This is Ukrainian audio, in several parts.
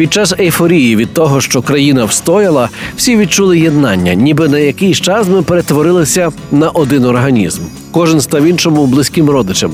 Під час ейфорії від того, що країна встояла, всі відчули єднання, ніби на якийсь час ми перетворилися на один організм. Кожен став іншому близьким родичем.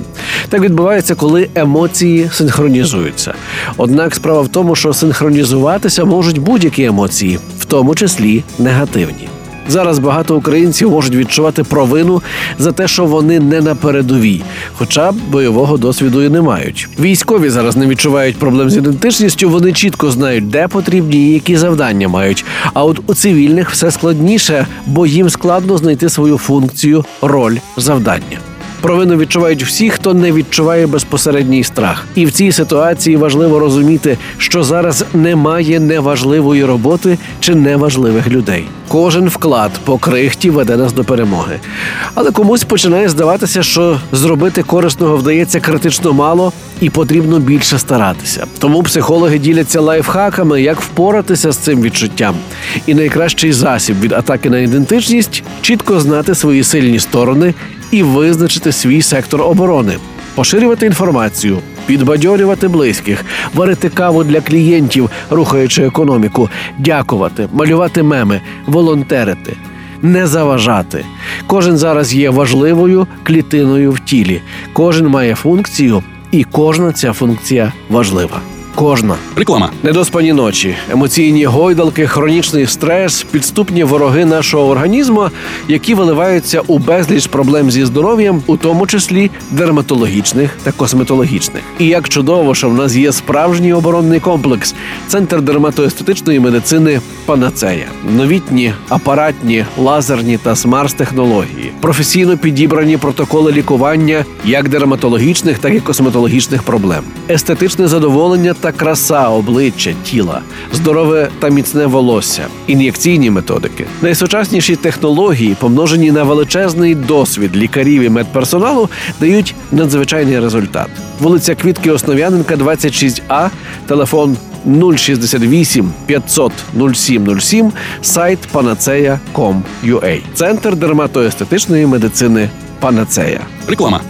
Так відбувається, коли емоції синхронізуються. Однак справа в тому, що синхронізуватися можуть будь-які емоції, в тому числі негативні. Зараз багато українців можуть відчувати провину за те, що вони не на передовій, хоча бойового досвіду і не мають. Військові зараз не відчувають проблем з ідентичністю. Вони чітко знають, де потрібні і які завдання мають. А от у цивільних все складніше, бо їм складно знайти свою функцію, роль, завдання. Провину відчувають всі, хто не відчуває безпосередній страх. І в цій ситуації важливо розуміти, що зараз немає неважливої роботи чи неважливих людей. Кожен вклад по крихті веде нас до перемоги. Але комусь починає здаватися, що зробити корисного вдається критично мало і потрібно більше старатися. Тому психологи діляться лайфхаками, як впоратися з цим відчуттям. І найкращий засіб від атаки на ідентичність чітко знати свої сильні сторони і визначити свій сектор оборони, поширювати інформацію, підбадьорювати близьких, варити каву для клієнтів, рухаючи економіку, дякувати, малювати меми, волонтерити. Не заважати. Кожен зараз є важливою клітиною в тілі. Кожен має функцію, і кожна ця функція важлива. Кожна. Реклама. Недоспані ночі, емоційні гойдалки, хронічний стрес, підступні вороги нашого організму, які виливаються у безліч проблем зі здоров'ям, у тому числі дерматологічних та косметологічних. І як чудово, що в нас є справжній оборонний комплекс, центр дерматоестетичної медицини Панацея, новітні апаратні, лазерні та смарт-технології, професійно підібрані протоколи лікування як дерматологічних, так і косметологічних проблем, естетичне задоволення та краса обличчя, тіла, здорове та міцне волосся, ін'єкційні методики, найсучасніші технології, помножені на величезний досвід лікарів і медперсоналу, дають надзвичайний результат. Вулиця Квітки Основ'яненка, 26А, телефон 068 500 0707, сайт panaceia.com.ua. Центр дерматоестетичної медицини Панацея. Реклама.